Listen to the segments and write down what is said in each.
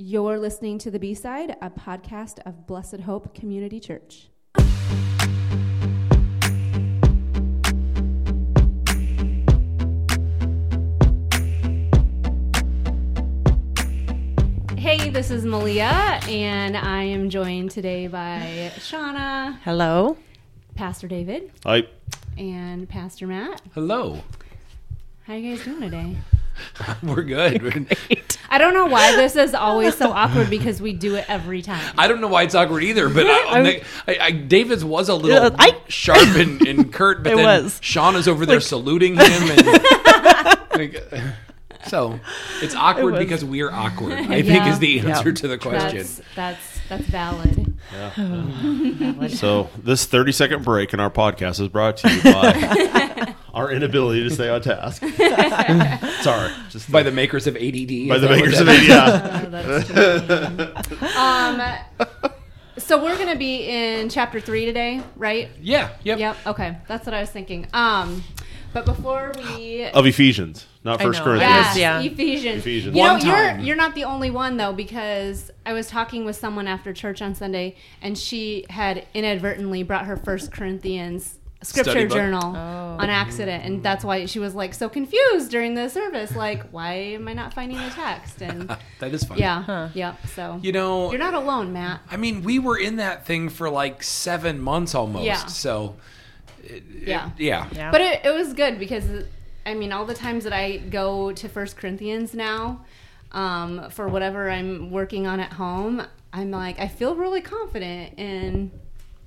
You're listening to The B Side, a podcast of Blessed Hope Community Church. Hey, this is Malia, and I am joined today by Shauna, Hello. Pastor David, Hi. and Pastor Matt. Hello. How you guys doing today? We're good. I don't know why this is always so awkward because we do it every time. I don't know why it's awkward either, but I, I, I, David's was a little I- sharp and, and curt, but It then was. Sean is over there saluting him. And, like, so it's awkward was. because we're awkward, I think is the answer Yeah. to the question. That's that's that's valid. so this 30 second break in our podcast is brought to you by our inability to stay on task. Sorry, just By the makers of ADD. by the makers of that- it. Yeah, Oh, um, so we're gonna be in chapter three today, right? Yeah, yep. Yep. Okay, that's what I was thinking. Um, but before we of Ephesians, not First. Corinthians. Yes, yeah. Ephesians. Ephesians. You know, One you're you're not the only one though, because I was talking with someone after church on Sunday, and she had inadvertently brought her First Corinthians scripture journal Oh. on accident, and that's why she was like so confused during the service. Like, why am I not finding the text? And That is funny. yeah, Huh. yep. So You know, you're not alone, Matt. I mean, we were in that thing for like seven months almost. Yeah. So, it- Yeah. yeah. Yeah. But it, it was good because I mean, all the times that I go to First Corinthians now, um, for whatever I'm working on at home, I'm like, I feel really confident in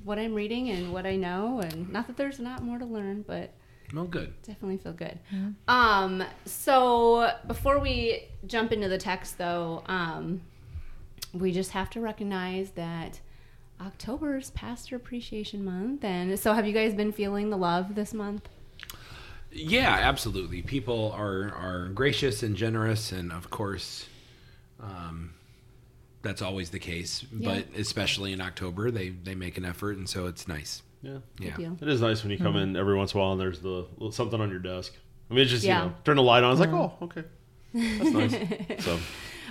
what I'm reading and what I know, and not that there's not more to learn, but Well, good. definitely feel good. Um, so before we jump into the text, though, um, we just have to recognize that October is Pastor Appreciation Month, and so have you guys been feeling the love this month? Yeah, absolutely. People are are gracious and generous, and of course, um, that's always the case. Yeah. But especially in October, they they make an effort, and so it's nice. yeah. Yeah. It is nice when you come mm-hmm. in every once in a while and there's the something on your desk. I mean, it's just Yeah. you know, turn the light on. It's like, uh-huh. oh, okay, that's nice. So,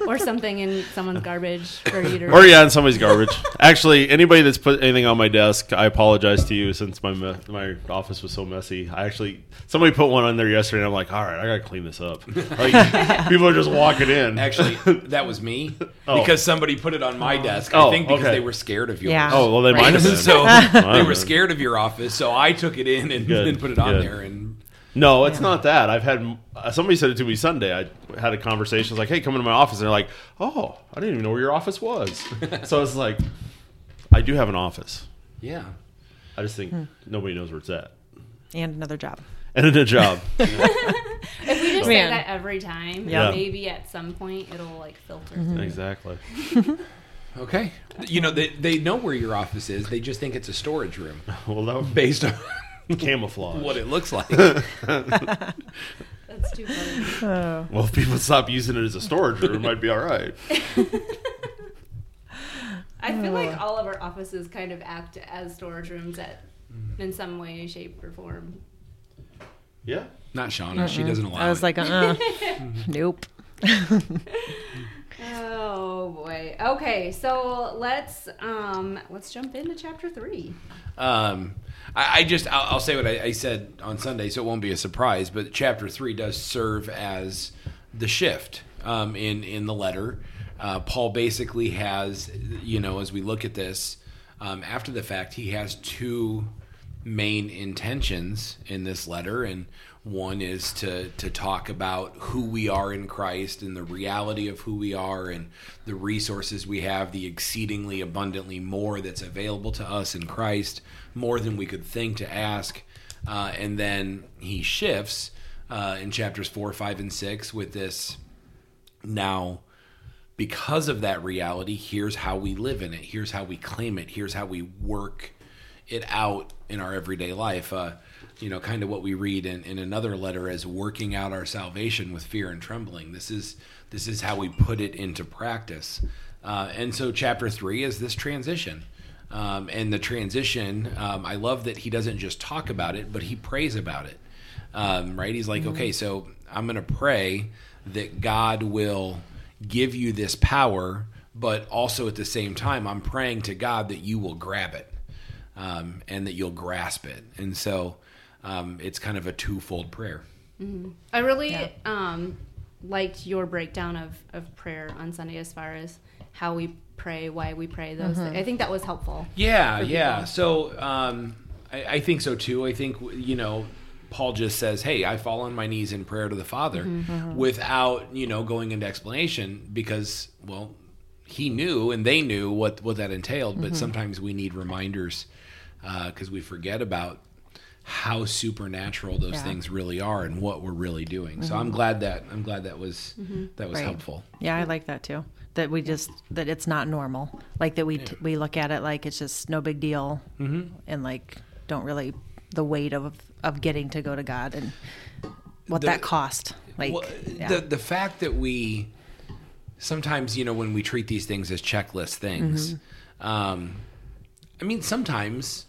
or something in someone's garbage for you to or yeah, in somebody's garbage. Actually, anybody that's put anything on my desk, I apologize to you since my me- my office was so messy. I actually somebody put one on there yesterday, and I'm like, all right, I gotta clean this up. Like, people are just walking in. Actually, that was me Oh. because somebody put it on my desk. Oh, I think because okay. they were scared of yours. Yeah. oh well, they might have been. so they were scared of your office, so I took it in and, Good, and put it on good. there. And No, it's not that. I've had uh, somebody said it to me Sunday. I had a conversation. I was like, "Hey, come into my office," and they're like, "Oh, I didn't even know where your office was." so I was like, I do have an office. yeah, I just think hmm. nobody knows where it's at, And another job. and in a job. If we just say that every time, Yeah. maybe at some point it'll like filter. Mm-hmm. exactly. okay. You know they they know where your office is. They just think it's a storage room Well, that was based on camouflage. what it looks like. That's too funny. Oh. Well, if people stop using it as a storage room, it might be all right. I feel like all of our offices kind of act as storage rooms at in some way, shape, or form. Yeah. Not Shauna. She doesn't allow. It. I was it. like, uh, nope. Oh boy. Okay, so let's um let's jump into chapter three. Um, I, I just I'll, I'll say what I, I said on Sunday, so it won't be a surprise. But chapter three does serve as the shift um, in in the letter. Uh, Paul basically has, you know, as we look at this um, after the fact, he has two main intentions in this letter, and one is to to talk about who we are in Christ and the reality of who we are and the resources we have, the exceedingly abundantly more that's available to us in Christ, more than we could think to ask. Uh, and then he shifts uh, in chapters four, five, and six with this now because of that reality, here's how we live in it. Here's how we claim it. Here's how we work it out in our everyday life. Uh, you know, kind of what we read in, in another letter as working out our salvation with fear and trembling. This is this is how we put it into practice. Uh, and so, chapter three is this transition. Um, and the transition, um, I love that he doesn't just talk about it, but he prays about it. Um, right? He's like, okay, so I'm going to pray that God will give you this power, but also at the same time, I'm praying to God that you will grab it um, and that you'll grasp it. And so um, it's kind of a twofold prayer. I really um, liked your breakdown of, of prayer on Sunday as far as how we pray, why we pray. Those I think that was helpful. Yeah, yeah. So um, I, I think so too. I think you know, Paul just says, "Hey, I fall on my knees in prayer to the Father," without you know going into explanation because well, he knew and they knew what what that entailed. But sometimes we need reminders because we forget about how supernatural those Yeah. things really are and what we're really doing. So I'm glad that I'm glad that was that was Right. helpful. Yeah, I like that too. That we just that it's not normal. Like that we t- we look at it like it's just no big deal, mm-hmm. and like don't really the weight of of getting to go to God and what The- that cost. Like Well, yeah. the the fact that we sometimes you know when we treat these things as checklist things, Mm-hmm. um, I mean sometimes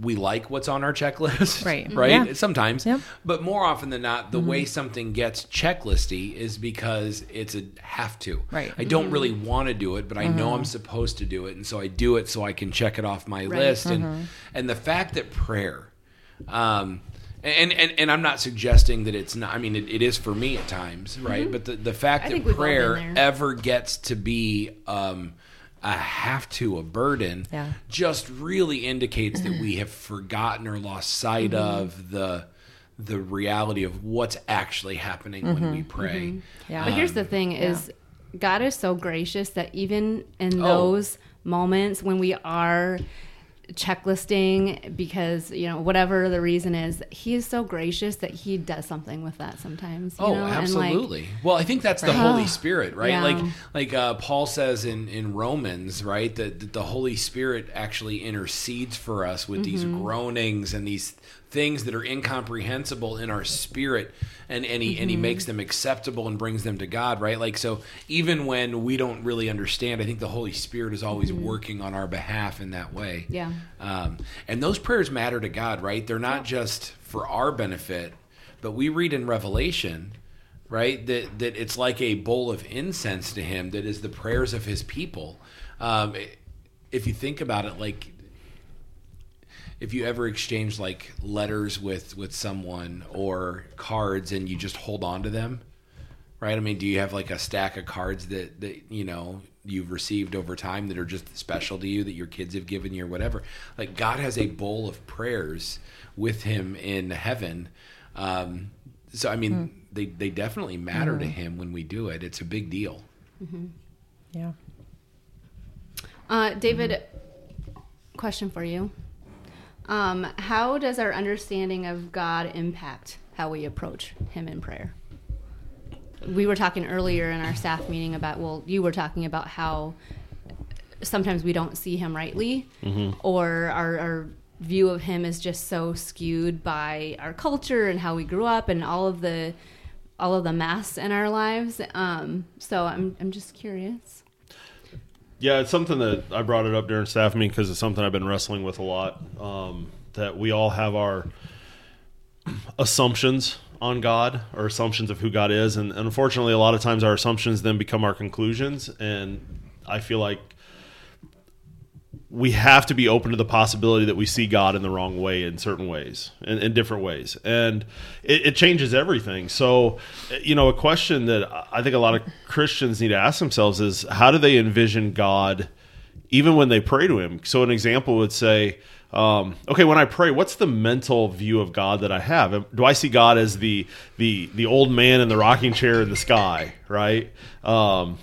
we like what's on our checklist, Right. Right. Yeah. Sometimes, Yep. but more often than not, Mm-hmm. the way something gets checklisty is because it's a have to. Right. Mm-hmm. I don't really want to do it, but I know I'm supposed to do it, and so I do it so I can check it off my Right. list. Mm-hmm. And and the fact that prayer. Um, and, and and I'm not suggesting that it's not. I mean, it, it is for me at times, right? But the the fact I that think we've all been prayer ever gets to be um, a have to, a burden, Yeah. just really indicates that we mm-hmm. have forgotten or lost sight Mm-hmm. of the the reality of what's actually happening when we mm-hmm. pray. Mm-hmm. yeah. But here's the um, thing: is God is so gracious that even in Oh. those moments when we are checklisting because you know whatever the reason is he is so gracious that he does something with that sometimes you Oh, know? And, like, absolutely. well, I think that's the Holy Spirit, right? Yeah. Like, like uh, Paul says in in Romans, right? That, that the Holy Spirit actually intercedes for us with these Mm-hmm. groanings and these things that are incomprehensible in our spirit, and and he and Mm-hmm. he makes them acceptable and brings them to God, right? Like, so even when we don't really understand, I think the Holy Spirit is always working on our behalf in that way. Mm-hmm. Yeah. Um, and those prayers matter to God, right? They're not just for our benefit, but we read in Revelation, right, that, that it's like a bowl of incense to Him that is the prayers of His people. Um, if you think about it, like, if you ever exchange like letters with with someone or cards and you just hold on to them right i mean do you have like a stack of cards that that you know you've received over time that are just special to you that your kids have given you or whatever. Like god has a bowl of prayers with him in heaven. Um so i mean they they definitely matter to him when we do it. It's a big deal. Yeah. Uh, David, question for you. Um, how does our understanding of God impact how we approach Him in prayer? We were talking earlier in our staff meeting about, well, you were talking about how sometimes we don't see Him rightly, or our, our view of Him is just so skewed by our culture and how we grew up and all of the all of the mess in our lives. Um, so I'm I'm just curious. Yeah, it's something that I brought it up during staff meeting because it's something I've been wrestling with a lot. Um, that we all have our assumptions on God or assumptions of who God is, and, and unfortunately, a lot of times our assumptions then become our conclusions. And I feel like we have to be open to the possibility that we see God in the wrong way in certain ways, in, in different ways, and it, it changes everything. So, you know, a question that I think a lot of Christians need to ask themselves is how do they envision God, even when they pray to Him? So, an example would say, um, okay, when I pray, what's the mental view of God that I have? Do I see God as the the the old man in the rocking chair in the sky, right? Um,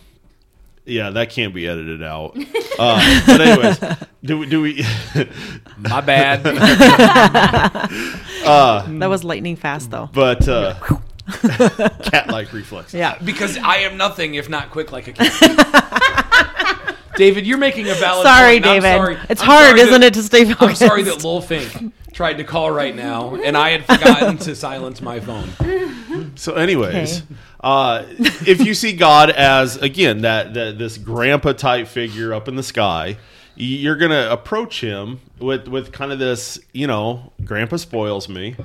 yeah, that can't be edited out. Uh, but anyways, do we? Do we my bad That was lightning fast though. but uh, cat-like reflexes. Yeah. because I am nothing if not quick like a cat. David, you're making a valid Sorry, point. and I'm David. sorry. It's I'm hard, sorry isn't that- it, to stay focused? I'm sorry that Lil Fink tried to call right now, and I had forgotten to silence my phone. So, anyways, Okay. uh, if you see God as again that, that this grandpa type figure up in the sky, you're gonna approach him with with kind of this, you know, grandpa spoils me.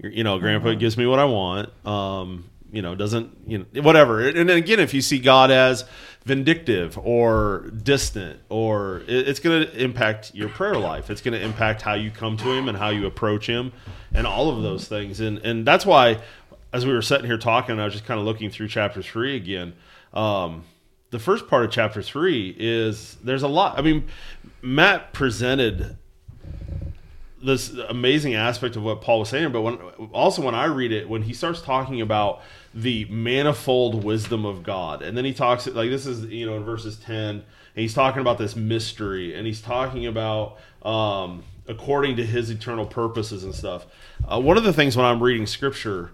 You know, grandpa gives me what I want. Um, you know doesn't you know whatever. And then again if you see god as vindictive or distant or it's going to impact your prayer life. It's going to impact how you come to him and how you approach him and all of those things. And and that's why as we were sitting here talking i was just kind of looking through chapter 3 again um the first part of chapter 3 is there's a lot i mean matt presented this amazing aspect of what Paul was saying, but when also when I read it, when he starts talking about the manifold wisdom of God, and then he talks like this is you know in verses ten, and he's talking about this mystery, and he's talking about um, according to His eternal purposes and stuff. Uh, one of the things when I'm reading Scripture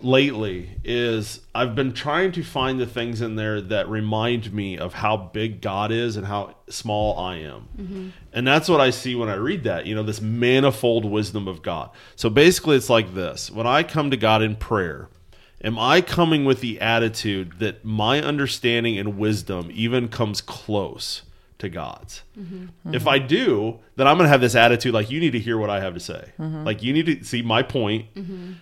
lately is I've been trying to find the things in there that remind me of how big God is and how small I am. And that's what I see when I read that, you know, this manifold wisdom of God. So basically, it's like this when I come to God in prayer, am I coming with the attitude that my understanding and wisdom even comes close? To God's. Mm-hmm. If I do, then I'm going to have this attitude like, you need to hear what I have to say. Mm-hmm. Like, you need to see my point. point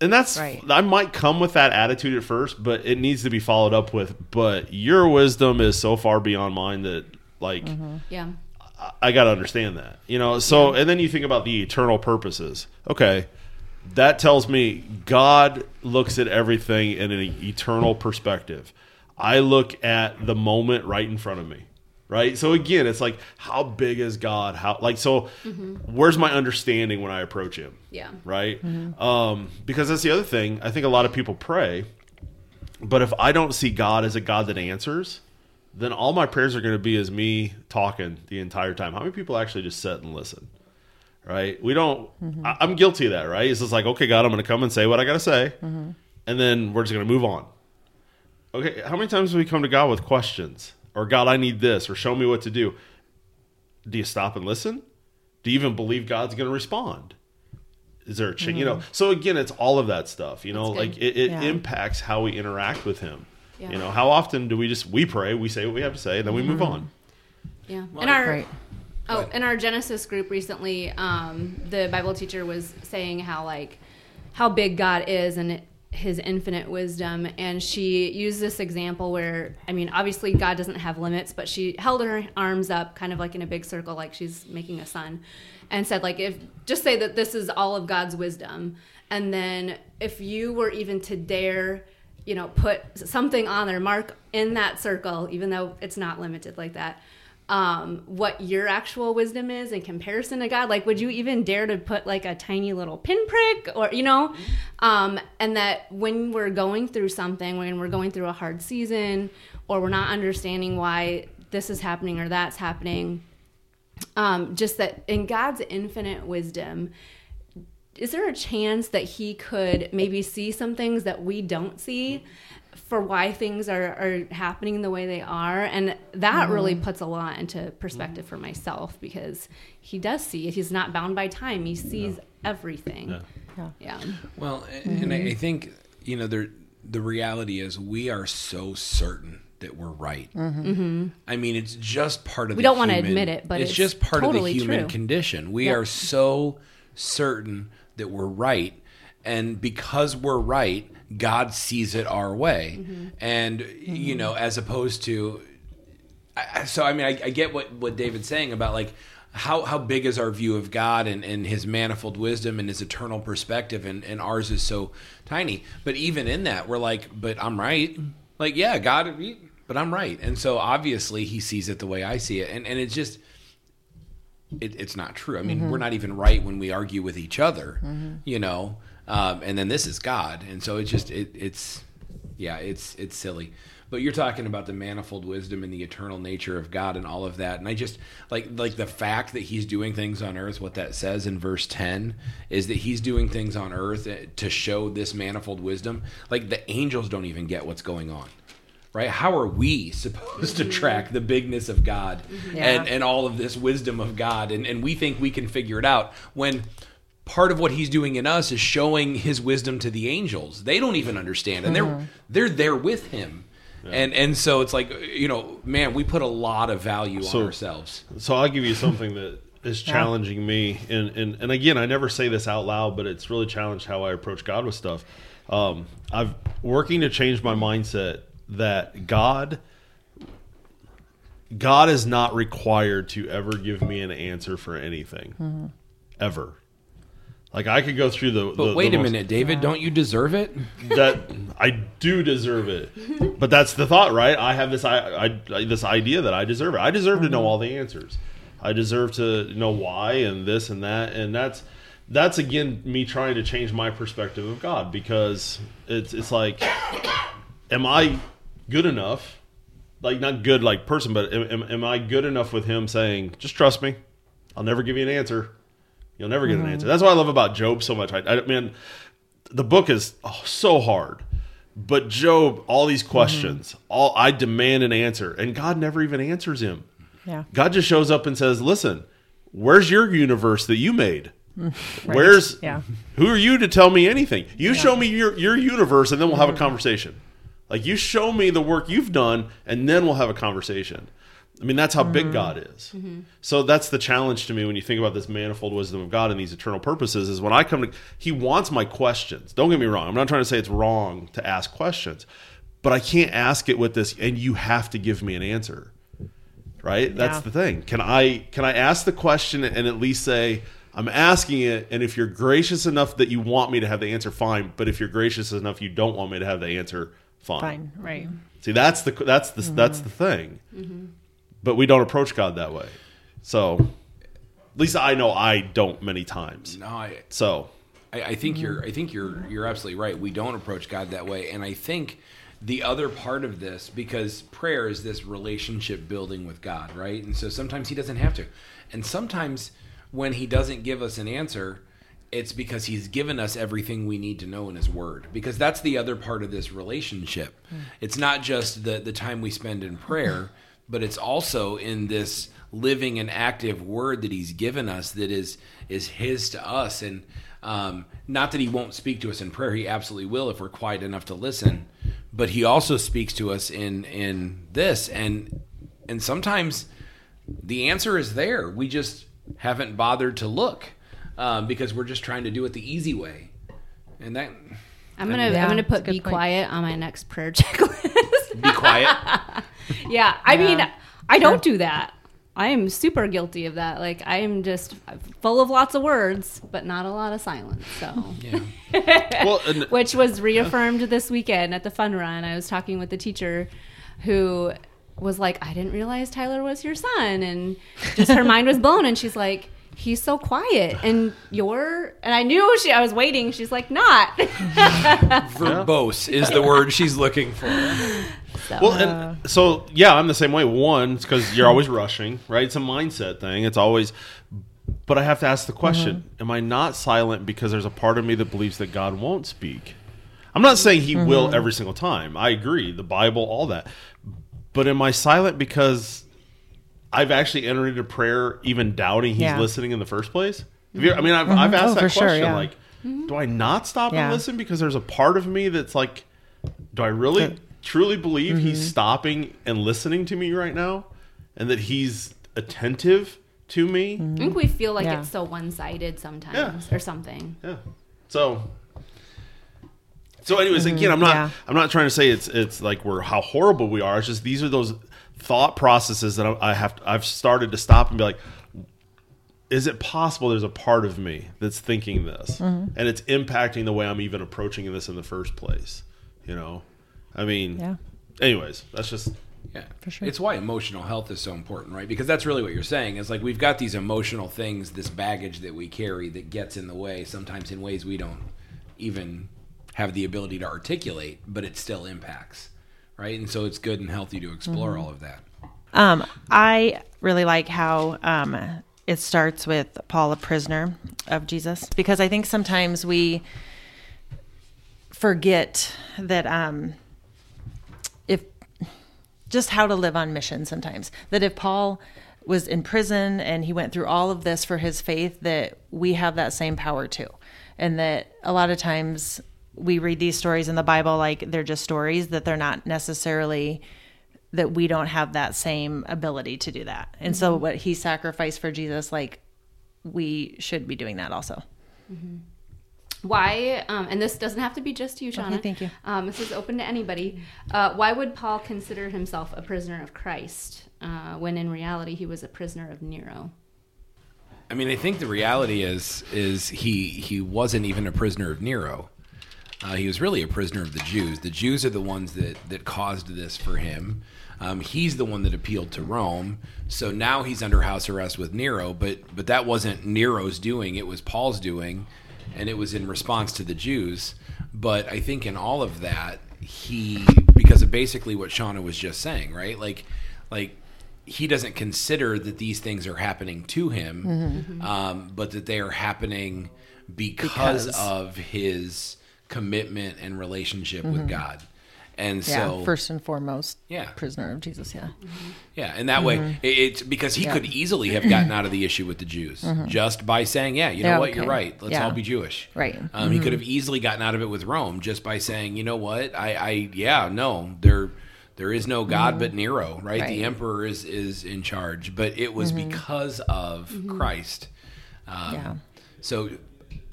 and that's Right. I might come with that attitude at first, but it needs to be followed up with. But your wisdom is so far beyond mine that like Yeah. I, I got to understand that, you know. So and then you think about the eternal purposes. Okay, that tells me God looks at everything in an eternal perspective. I look at the moment right in front of me. Right. So again, it's like, how big is God? How like so? Where's my understanding when I approach Him? Yeah. right? Um, because that's the other thing. I think a lot of people pray, but if I don't see God as a God that answers, then all my prayers are going to be as me talking the entire time. How many people actually just sit and listen? Right? We don't. I, I'm guilty of that. Right? It's just like, okay, God, I'm going to come and say what I got to say, and then we're just going to move on. Okay, how many times do we come to God with questions? Or God, I need this, or show me what to do. Do you stop and listen? Do you even believe God's going to respond? Is there a chance? You know, mm-hmm. so again, it's all of that stuff. You know, like it, it Yeah. impacts how we interact with Him. Yeah. You know, how often do we just we pray, we say what we have to say, and then we move mm-hmm. on. Yeah. And our Right. Oh, in our Genesis group recently, um, the Bible teacher was saying how like how big God is and his infinite wisdom. And she used this example where I mean obviously God doesn't have limits but she held her arms up kind of like in a big circle like she's making a sun and said like if just say that this is all of God's wisdom. And then if you were even to dare you know put something on there mark in that circle even though it's not limited like that um, what your actual wisdom is in comparison to God. Like, would you even dare to put like a tiny little pinprick or, you know? Um, and that when we're going through something, when we're going through a hard season or we're not understanding why this is happening or that's happening, um, just that in God's infinite wisdom, is there a chance that he could maybe see some things that we don't see for why things are, are happening the way they are and that really mm-hmm. puts a lot into perspective mm-hmm. for myself because he does see it he's not bound by time he sees everything Yeah. yeah Well, a- and I, mm-hmm. I think you know the the reality is we are so certain that we're right. Mm-hmm. I mean, it's just part of We the don't wanna human- admit it, but it's just part totally of the human true. condition. We Yeah. are so certain that we're right, and because we're right, God sees it our way, Mm-hmm. and you know, as opposed to I- so I mean, I, I get what what David's saying about like how how big is our view of God and, and His manifold wisdom and His eternal perspective, and, and ours is so tiny. But even in that, we're like, but I'm right. Like, yeah, God, but I'm right, and so obviously He sees it the way I see it, and and it's just. It, it's not true. I mean, we're not even right when we argue with each other, you know. Um, and then this is God, and so it's just it, it's yeah, it's it's silly. But you're talking about the manifold wisdom and the eternal nature of God and all of that. And I just like like the fact that he's doing things on earth, what that says in verse 10 is that he's doing things on earth to show this manifold wisdom. Like the angels don't even get what's going on. Right? How are we supposed to track the bigness of God Yeah. and, and all of this wisdom of God? And, and we think we can figure it out when part of what he's doing in us is showing his wisdom to the angels. They don't even understand, and they're they're there with him. And and so it's like you know, man, we put a lot of value So- on ourselves. So I'll give you something that is challenging me, and, and and again, I never say this out loud, but it's really challenged how I approach God with stuff. Um, I've working to change my mindset that God God is not required to ever give me an answer for anything. Mm-hmm. Ever. Like I could go through the But the- wait the a most- minute, David, don't you deserve it? that I do deserve it. But that's the thought, right? I have this I, I this idea that I deserve it. I deserve to know mm-hmm. all the answers. I deserve to know why and this and that and that's that's again me trying to change my perspective of God because it's it's like am I good enough? Like not good like person, but am, am, I good enough with him saying, "Just trust me. I'll never give you an answer. You'll never get an mm-hmm. answer." That's what I love about Job so much. I, I mean, the book is oh, so hard but job all these mm-hmm. questions all i demand an answer and god never even answers him Yeah. god just shows up and says listen where's your universe that you made where's Yeah. who are you to tell me anything you show me your, your universe and then we'll have a mm-hmm. conversation like you show me the work you've done and then we'll have a conversation i mean that's how big mm-hmm. god is mm-hmm. so that's the challenge to me when you think about this manifold wisdom of God and these eternal purposes is when I come to he wants my questions. Don't get me wrong. I'm not trying to say it's wrong to ask questions, but I can't ask it with this and you have to give me an answer. Right? That's the thing. Can I can I ask the question and at least say I'm asking it and if you're gracious enough that you want me to have the answer fine, but if you're gracious enough you don't want me to have the answer fine. Fine. Right. Mm-hmm. See, that's the that's the that's the thing. Mm-hmm. But we don't approach God that way. So, at least I know I don't many times. No, I, So, I, I think you're mm-hmm. I think you're you're absolutely right. We don't approach God that way, and I think the other part of this because prayer is this relationship building with God, right? And so sometimes He doesn't have to, and sometimes when He doesn't give us an answer. It's because he's given us everything we need to know in his word. Because that's the other part of this relationship. It's not just the, the time we spend in prayer, but it's also in this living and active word that he's given us that is is his to us. And um, not that he won't speak to us in prayer. He absolutely will if we're quiet enough to listen. But he also speaks to us in in this. And and sometimes the answer is there. We just haven't bothered to look um, because we're just trying to do it the easy way and that I'm gonna Yeah, I'm gonna put be point. quiet on my next prayer checklist. be quiet yeah, I Yeah. mean, I don't do that. I am super guilty of that. Like I am just full of lots of words, but not a lot of silence. So, yeah well, and, which was reaffirmed this weekend at the fun run. I was talking with the teacher who was like, "I didn't realize Tyler was your son," and just her mind was blown. And she's like. He's so quiet, and you're, and I knew she. I was waiting. She's like, not. verbose is the word she's looking for So, well, and so yeah, I'm the same way. One, because you're always rushing, right? It's a mindset thing. It's always, but I have to ask the question: uh-huh. Am I not silent because there's a part of me that believes that God won't speak? I'm not saying He will mm-hmm. every single time. I agree. The Bible, all that. But am I silent because I've actually entered into prayer even doubting He's Yeah. listening in the first place? Have you, I mean, I've, I've asked Oh, that question. sure, yeah. Like, do I not stop Yeah. and listen because there's a part of me that's like, do I really truly believe Mm-hmm. he's stopping and listening to me right now, and that he's attentive to me? Mm-hmm. I think we feel like Yeah. it's so one-sided sometimes, Yeah. or something. Yeah. So. So, anyways, again, I'm not. Mm-hmm. yeah. I'm not trying to say it's it's like we're how horrible we are. It's just these are those thought processes that I I have. I've started to stop and be like, is it possible there's a part of me that's thinking this Mm-hmm. and it's impacting the way I'm even approaching this in the first place? You know, I mean, Yeah. Anyways, that's just Yeah, For sure. It's why emotional health is so important, right? Because that's really what you're saying. Is like we've got these emotional things, this baggage that we carry that gets in the way, sometimes in ways we don't even have the ability to articulate, but it still impacts, right? And so it's good and healthy to explore Mm-hmm. all of that. Um, I really like how um, it starts with Paul, a prisoner of Jesus, because I think sometimes we forget that um, if just how to live on mission sometimes. That if Paul was in prison and he went through all of this for his faith, that we have that same power too. And that a lot of times we read these stories in the Bible like they're just stories, that they're not necessarily that we don't have that same ability to do that. And so what he sacrificed for Jesus, like we should be doing that also. why, um, and this doesn't have to be just you, Shauna. thank you. Um, this is open to anybody. Uh, why would Paul consider himself a prisoner of Christ uh, when in reality he was a prisoner of Nero? I mean, I think the reality is is he he wasn't even a prisoner of Nero. Uh, he was really a prisoner of the Jews. The Jews are the ones that that caused this for him. Um, he's the one that appealed to Rome. So now he's under house arrest with Nero. But but that wasn't Nero's doing. It was Paul's doing, and it was in response to the Jews. But I think in all of that, he because of basically what Shauna was just saying, right? Like like he doesn't consider that these things are happening to him, um, but that they are happening because, Because. of his commitment and relationship with mm-hmm. God. And Yeah, so, first and foremost, Yeah. prisoner of Jesus. Yeah, mm-hmm. yeah, and that way, mm-hmm. it's because he Yeah. could easily have gotten out of the issue with the Jews just by saying, "Yeah, you know Yeah, what, you're right. Let's all be Jewish." Right. Um, He could have easily gotten out of it with Rome just by saying, "You know what, I, I yeah, no, there, there is no God but Nero, right? The emperor is is in charge." But it was because of Christ. Um, Yeah. So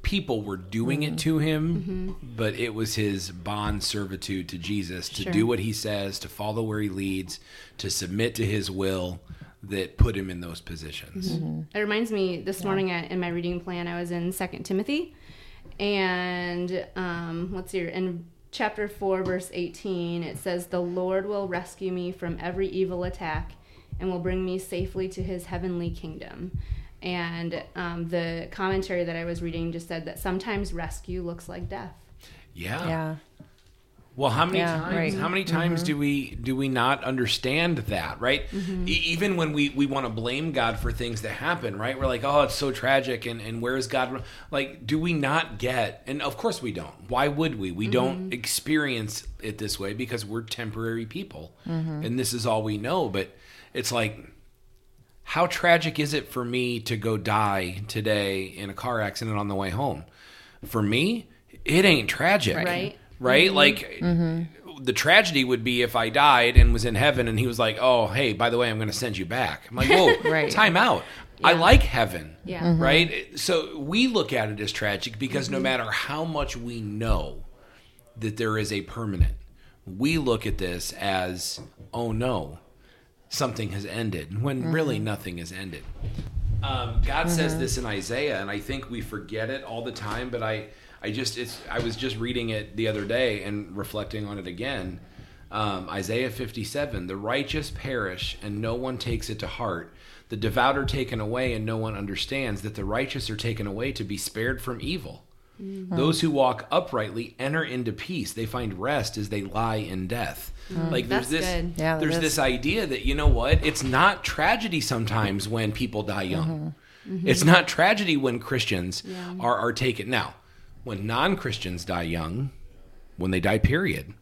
people were doing it mm-hmm. to him, mm-hmm. but it was his bond servitude to Jesus to Sure. do what he says, to follow where he leads, to submit to his will that put him in those positions. Mm-hmm. It reminds me this morning I, in my reading plan, I was in Second Timothy, and um, let's see, in chapter four, verse eighteen, it says, "The Lord will rescue me from every evil attack, and will bring me safely to His heavenly kingdom." And um, the commentary that I was reading just said that sometimes rescue looks like death. Yeah. yeah, Well, how many Yeah, times? right. How many times mm-hmm. do we do we not understand that? Right. Mm-hmm. E- even when we we want to blame God for things that happen, right? We're like, oh, it's so tragic, and and where is God? Like, do we not get? And of course we don't. Why would we? We don't mm-hmm. experience it this way because we're temporary people, and this is all we know. But it's like. How tragic is it for me to go die today in a car accident on the way home? For me, it ain't tragic Right. right? Mm-hmm. Like mm-hmm. the tragedy would be if I died and was in heaven and he was like, "Oh, hey, by the way, I'm going to send you back." I'm like, "Whoa, Right. time out." I like heaven. Yeah. Mm-hmm. Right? So we look at it as tragic because no matter how much we know that there is a permanent, we look at this as, "Oh no, something has ended," when really nothing has ended. Um, God says this in Isaiah, and I think we forget it all the time. But I, I just, it's. I was just reading it the other day and reflecting on it again. Um, Isaiah 57: The righteous perish, and no one takes it to heart. The devout are taken away, and no one understands that the righteous are taken away to be spared from evil. Mm. Those who walk uprightly enter into peace. They find rest as they lie in death. Mm. Like there's That's this. Yeah, there's this idea that you know what? It's not tragedy sometimes when people die young. Mm-hmm. Mm-hmm. It's not tragedy when Christians are are taken. Now, when non-Christians die young, when they die, period.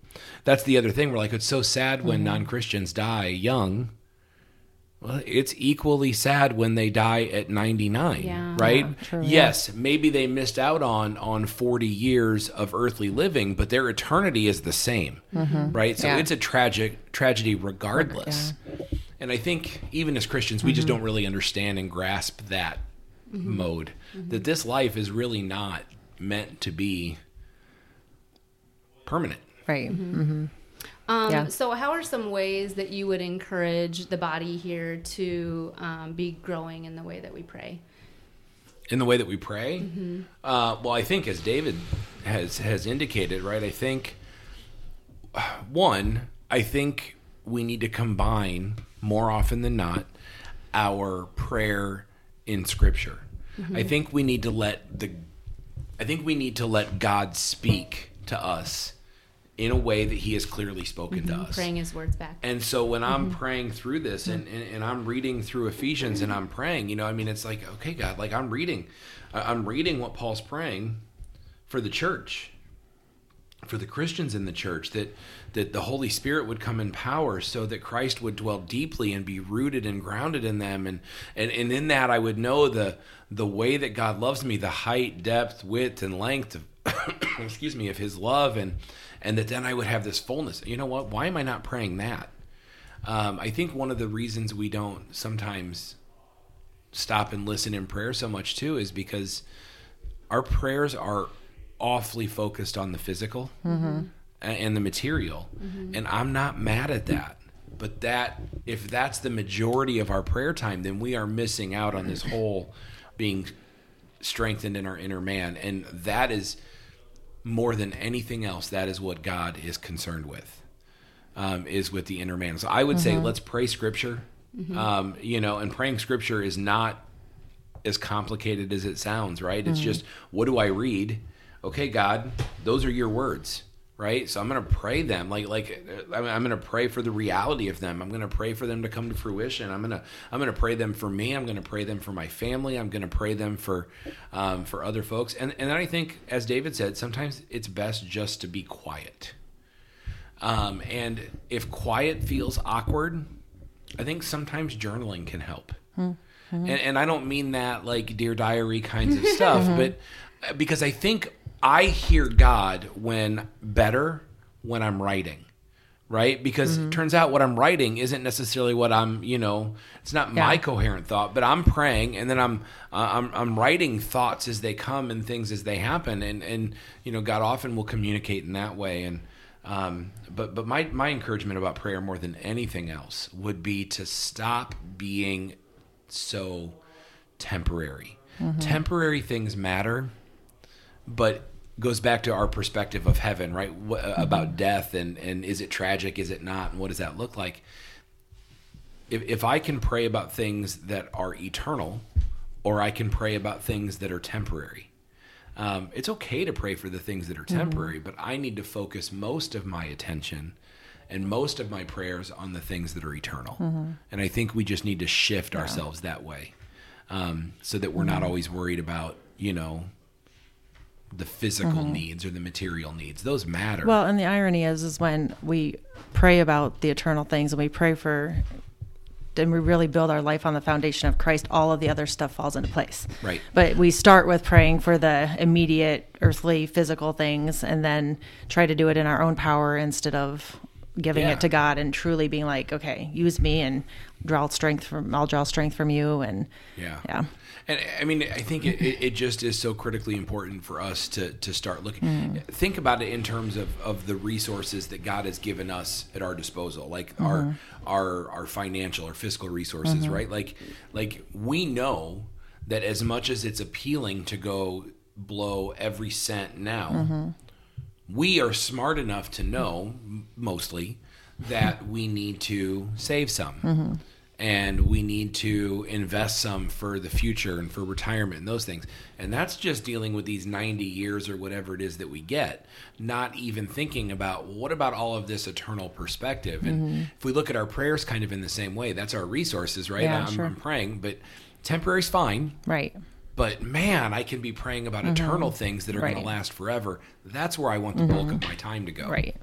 That's the other thing. We're like, it's so sad when mm-hmm. non-Christians die young. Well, it's equally sad when they die at 99, Yeah. right? Yeah, true, yeah. yes, maybe they missed out on on 40 years of earthly living, but their eternity is the same, mm-hmm. right? So Yeah. it's a tragic tragedy regardless. And I think even as Christians, we just mm-hmm. don't really understand and grasp that mm-hmm. mode that this life is really not meant to be permanent. right. Um, Yeah. So, how are some ways that you would encourage the body here to um, be growing in the way that we pray? in the way that we pray. Uh, well, I think as David has has indicated, right? I think one, I think we need to combine more often than not our prayer in Scripture. I think we need to let the, I think we need to let God speak to us in a way that He has clearly spoken to mm-hmm. us. Praying His words back. And so when I'm mm-hmm. praying through this and, mm-hmm. and, and I'm reading through Ephesians and I'm praying, you know, I mean, it's like, okay, God, like I'm reading, I'm reading what Paul's praying for the church, for the Christians in the church, that, that the Holy Spirit would come in power so that Christ would dwell deeply and be rooted and grounded in them. And, and, and in that, I would know the, the way that God loves me, the height, depth, width, and length of, excuse me, of his love. And, and that then I would have this fullness. You know what? Why am I not praying that? Um, I think one of the reasons we don't sometimes stop and listen in prayer so much too is because our prayers are awfully focused on the physical a- and the material, and I'm not mad at that. But that if that's the majority of our prayer time, then we are missing out on this whole being strengthened in our inner man, and that is more than anything else. That is what God is concerned with um, is with the inner man. So I would say let's pray scripture. Um, you know, and praying scripture is not as complicated as it sounds, right? It's just what do I read? Okay, God, those are your words, right? So I'm going to pray them like like uh, I'm, I'm going to pray for the reality of them. I'm going to pray for them to come to fruition. I'm going to I'm going to pray them for me. I'm going to pray them for my family. I'm going to pray them for um, for other folks. And and then I think, as David said, sometimes it's best just to be quiet. Um, and if quiet feels awkward, I think sometimes journaling can help. And, and I don't mean that like Dear Diary kinds of stuff, but uh, because I think I hear God when better when I'm writing. Right? Because it turns out what I'm writing isn't necessarily what I'm, you know, it's not my coherent thought, but I'm praying and then I'm uh, I'm I'm writing thoughts as they come and things as they happen and and you know, God often will communicate in that way and um, but but my my encouragement about prayer more than anything else would be to stop being so temporary. Temporary things matter, but goes back to our perspective of heaven, right? What, uh, mm-hmm. About death and and is it tragic? Is it not? And what does that look like? If if I can pray about things that are eternal, or I can pray about things that are temporary. Um, it's okay to pray for the things that are mm-hmm. temporary, but I need to focus most of my attention and most of my prayers on the things that are eternal. Mm-hmm. And I think we just need to shift ourselves that way um, so that we're not always worried about, you know, the physical mm-hmm. needs or the material needs. Those matter. Well, and the irony is, is when we pray about the eternal things and we pray for, and we really build our life on the foundation of Christ, all of the other stuff falls into place. Right. But we start with praying for the immediate earthly physical things and then try to do it in our own power instead of giving Yeah. it to God and truly being like, okay, use me and draw strength from, I'll draw strength from you. And Yeah. yeah. And I mean, I think it, it, just is so critically important for us to, to start looking. Mm. Think about it in terms of, of the resources that God has given us at our disposal, like our mm-hmm. our our financial or fiscal resources, mm-hmm. right? Like like we know that as much as it's appealing to go blow every cent now, mm-hmm. we are smart enough to know mostly that we need to save some and we need to invest some for the future and for retirement and those things and that's just dealing with these 90 years or whatever it is that we get not even thinking about what about all of this eternal perspective and mm-hmm. if we look at our prayers kind of in the same way that's our resources right Yeah, I'm, sure. I'm praying but temporary's fine Right. but man, I can be praying about mm-hmm. eternal things that are going to last forever. That's where I want the mm-hmm. bulk of my time to go. Right.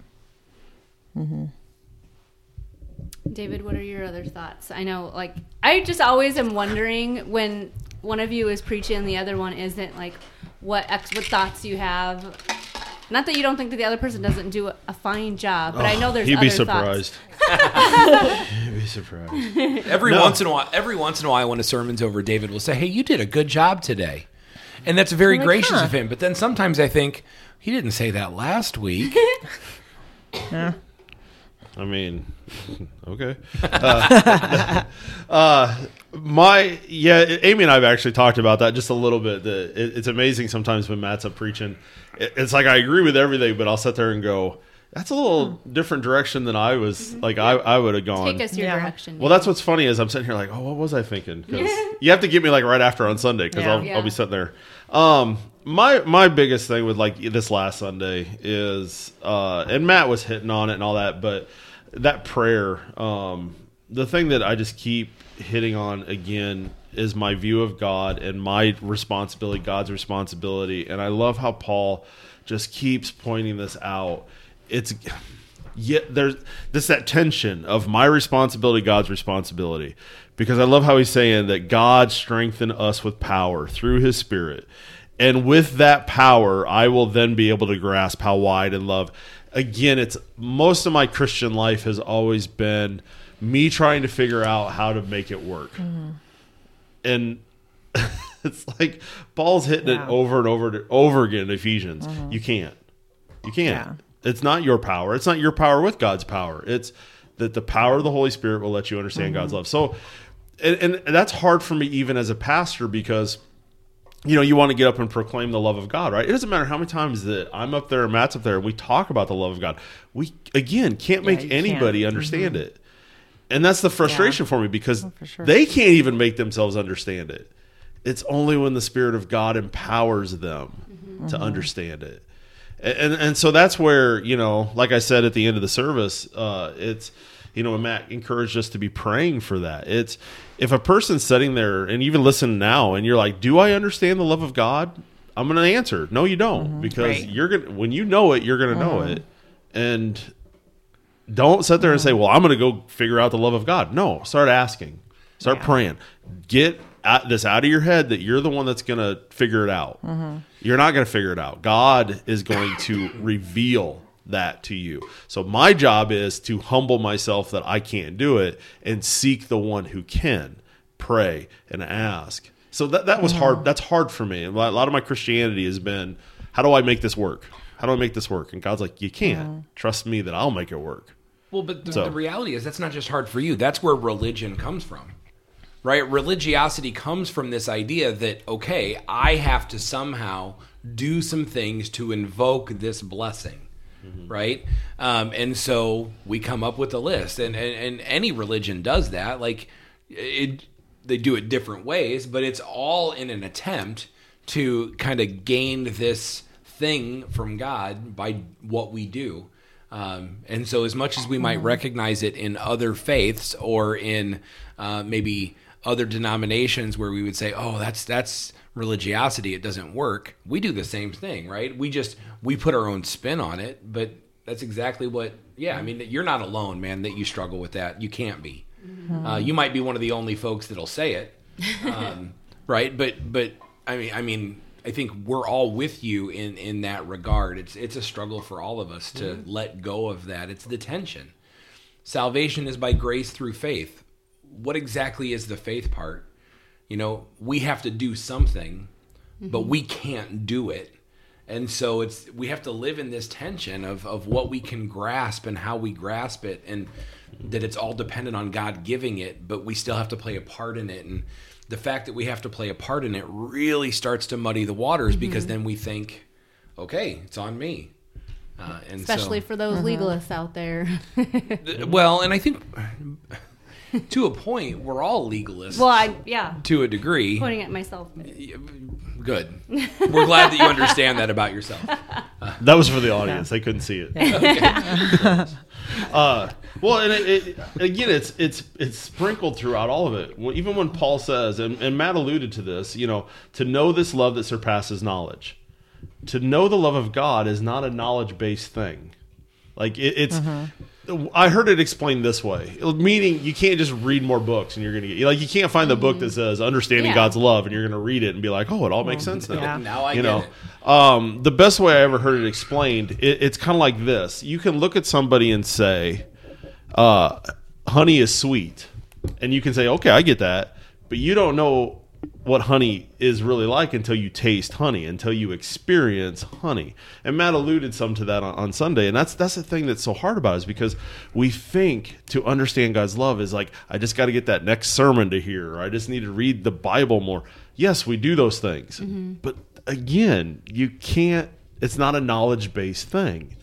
David, what are your other thoughts? I know, like, I just always am wondering when one of you is preaching and the other one isn't, like, what ex- what thoughts you have. Not that you don't think that the other person doesn't do a, a fine job, but I know there's He'd be surprised. He'd be surprised. Every No. once in a while, every once in a while, when a sermon's over, David will say, "Hey, you did a good job today," and that's very like, gracious huh. of him. But then sometimes I think he didn't say that last week. I mean, okay. Uh, uh, my yeah, Amy and I have actually talked about that just a little bit. That it, it's amazing sometimes when Matt's up preaching. It, it's like I agree with everything, but I'll sit there and go, "That's a little different direction than I was like. I I would have gone." Take us your Yeah. direction. Well, that's what's funny is I'm sitting here like, oh, what was I thinking? 'Cause you have to get me like right after on Sunday because Yeah. I'll, Yeah. I'll be sitting there. Um, my my biggest thing with like this last Sunday is, uh, and Matt was hitting on it and all that, but that prayer, um, the thing that I just keep hitting on again is my view of God and my responsibility, God's responsibility, and I love how Paul just keeps pointing this out. It's yet there's this that tension of my responsibility god's responsibility. Because i love how he's saying that god strengthened us with power through his spirit and with that power i will then be able to grasp how wide and love again it's most of my christian life has always been me trying to figure out how to make it work mm-hmm. and It's like Paul's hitting it over and over and over again in Ephesians. Mm-hmm. You can't. You can't. Yeah. It's not your power. It's not your power with God's power. It's that the power of the Holy Spirit will let you understand God's mm-hmm. love. So, and, and that's hard for me even as a pastor because you know, you want to get up and proclaim the love of God, right? It doesn't matter how many times that I'm up there and Matt's up there and we talk about the love of God. We again can't make you anybody can't. understand it. And that's the frustration for me because oh, for sure. they can't even make themselves understand it. It's only when the Spirit of God empowers them mm-hmm. to mm-hmm. understand it. And, and and so that's where, you know, like I said at the end of the service, uh, it's you know, Matt encouraged us to be praying for that. It's if a person's sitting there and even listen now and you're like, Do I understand the love of God? I'm gonna answer, No, you don't. Mm-hmm. Because Right. you're gonna when you know it, you're gonna know mm-hmm. it. And don't sit there and mm-hmm. say, "Well, I'm going to go figure out the love of God." No, start asking, start Yeah. praying. Get out, this out of your head that you're the one that's going to figure it out. You're not going to figure it out. God is going to reveal that to you. So my job is to humble myself that I can't do it and seek the one who can. Pray and ask. So that that was hard. That's hard for me. A lot of my Christianity has been, how do I make this work? How do I make this work? And God's like, you can't. Trust me that I'll make it work. Well, but the, So- the reality is that's not just hard for you. That's where religion comes from. Right? Religiosity comes from this idea that, okay, I have to somehow do some things to invoke this blessing. Right? Um, and so we come up with a list. And, and, and any religion does that. Like, it, they do it different ways, but it's all in an attempt to kind of gain this thing from God by what we do. Um, and so, as much as we might recognize it in other faiths or in uh, maybe other denominations where we would say, "Oh, that's that's religiosity; it doesn't work," we do the same thing, right? We just we put our own spin on it, but that's exactly what. Yeah, I mean, you're not alone, man. That you struggle with that, you can't be. Uh, you might be one of the only folks that'll say it, um, right? But but I mean I mean I think we're all with you in in that regard. It's it's a struggle for all of us to let go of that. It's the tension. Salvation is by grace through faith. What exactly is the faith part? You know, we have to do something, but we can't do it. And so it's we have to live in this tension of of what we can grasp and how we grasp it and that it's all dependent on God giving it, but we still have to play a part in it and the fact that we have to play a part in it really starts to muddy the waters because then we think, okay, it's on me. Uh, and Especially so, for those legalists out there. Well, and I think to a point we're all legalists well, I yeah, to a degree. pointing at myself. Good. We're glad that you understand that about yourself. That was for the audience. They couldn't see it. uh, well, and it, it, again, it's it's it's sprinkled throughout all of it. Well, even when Paul says, and, and Matt alluded to this, you know, to know this love that surpasses knowledge. To know the love of God is not a knowledge based thing. Like it, it's. I heard it explained this way, meaning you can't just read more books and you're gonna get like you can't find the book that says understanding Yeah. God's love and you're gonna read it and be like, oh, it all makes sense now. Yeah. Now I you get know, it. um, the best way I ever heard it explained, it, it's kind of like this: you can look at somebody and say, uh, "Honey is sweet," and you can say, "Okay, I get that," but you don't know what honey is really like until you taste honey, until you experience honey. And Matt alluded some to that on, on Sunday, and that's that's the thing that's so hard about it is because we think to understand God's love is like I just got to get that next sermon to hear, or I just need to read the Bible more. Yes, we do those things, mm-hmm. but again, you can't. It's not a knowledge based thing.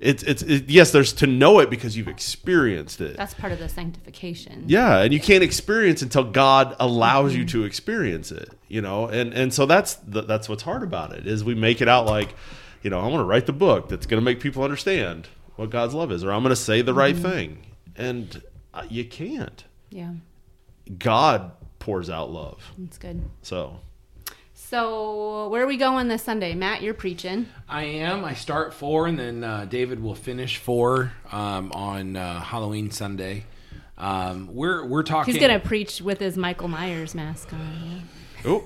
It's it's it, yes, there's to know it because you've experienced it. That's part of the sanctification. Yeah, and you can't experience until God allows you to experience it. You know, and and so that's the, that's what's hard about it is we make it out like, you know, I want to write the book that's going to make people understand what God's love is, or I'm going to say the right thing, and uh, you can't. Yeah, God pours out love, that's good. so So where are we going this Sunday, Matt? You're preaching. I am. I start four, and then uh, David will finish four um, on uh, Halloween Sunday. Um, we're we're talking. He's gonna preach with his Michael Myers mask on. oh.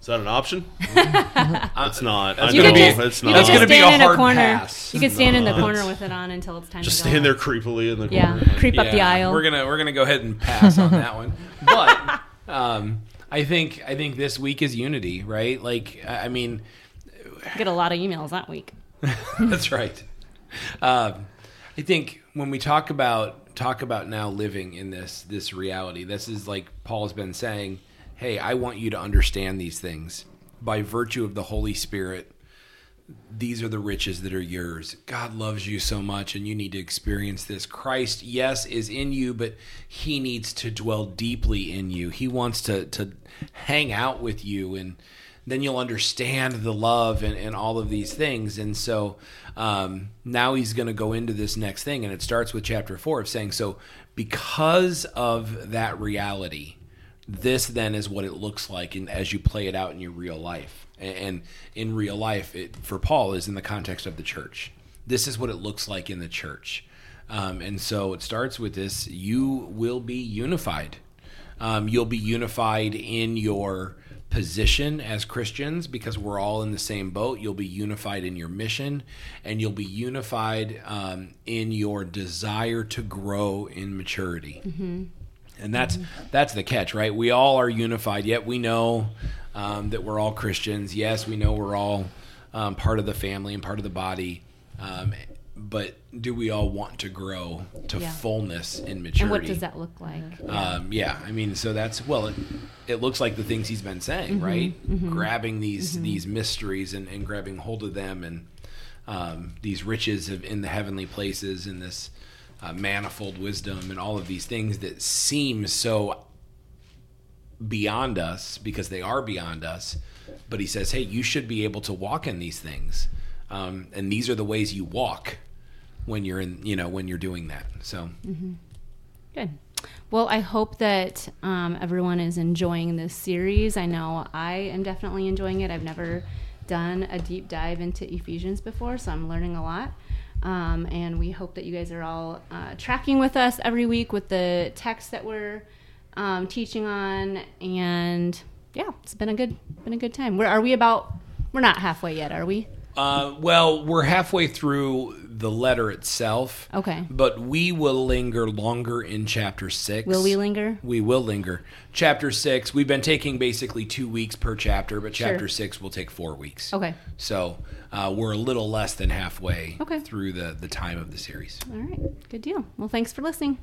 Is that an option? it's not. I That's You know could just, it's not. That's gonna be stand a in a corner. pass. You could stand in the corner with it on until it's time Just to go. stand there creepily in the corner. Yeah, creep up the aisle. We're gonna we're gonna go ahead and pass on that one. But um, I think I think this week is unity, right? Like I mean, Get a lot of emails that week. That's right. Um, I think when we talk about talk about now living in this this reality, this is like Paul has been saying. Hey, I want you to understand these things by virtue of the Holy Spirit. These are the riches that are yours. God loves you so much, and you need to experience this. Christ, yes, is in you, but He needs to dwell deeply in you. He wants to to hang out with you and then you'll understand the love and, and all of these things. And so um, now he's going to go into this next thing, and it starts with chapter four of saying, So, because of that reality, this then is what it looks like in, as you play it out in your real life. And, and in real life, it, for Paul, is in the context of the church. This is what it looks like in the church. Um, and so it starts with this you will be unified. Um, you'll be unified in your position as Christians because we're all in the same boat. You'll be unified in your mission and you'll be unified um, in your desire to grow in maturity. And that's that's the catch, right? We all are unified. Yet we know um, that we're all Christians. Yes, we know we're all um, part of the family and part of the body. Um, but do we all want to grow to Yeah. fullness in maturity? And what does that look like? Um, yeah, I mean, so that's well, it, it looks like the things he's been saying, Mm-hmm, right? Grabbing these these mysteries and, and grabbing hold of them, and um, these riches of, in the heavenly places, and this uh, manifold wisdom, and all of these things that seem so beyond us because they are beyond us. But he says, hey, you should be able to walk in these things, um, and these are the ways you walk when you're in, you know, when you're doing that. So. Good. Well, I hope that um, everyone is enjoying this series. I know I am definitely enjoying it. I've never done a deep dive into Ephesians before, so I'm learning a lot. Um, and we hope that you guys are all uh, tracking with us every week with the text that we're um, teaching on. And yeah, it's been a good been a good time. Where are we about? We're not halfway yet, are we? Uh, well, we're halfway through the letter itself. Okay. But we will linger longer in chapter six. Will we linger? We will linger. Chapter six, we've been taking basically two weeks per chapter, but Sure. chapter six will take four weeks. Okay. So uh, we're a little less than halfway Okay. through the, the time of the series. All right. Good deal. Well, thanks for listening.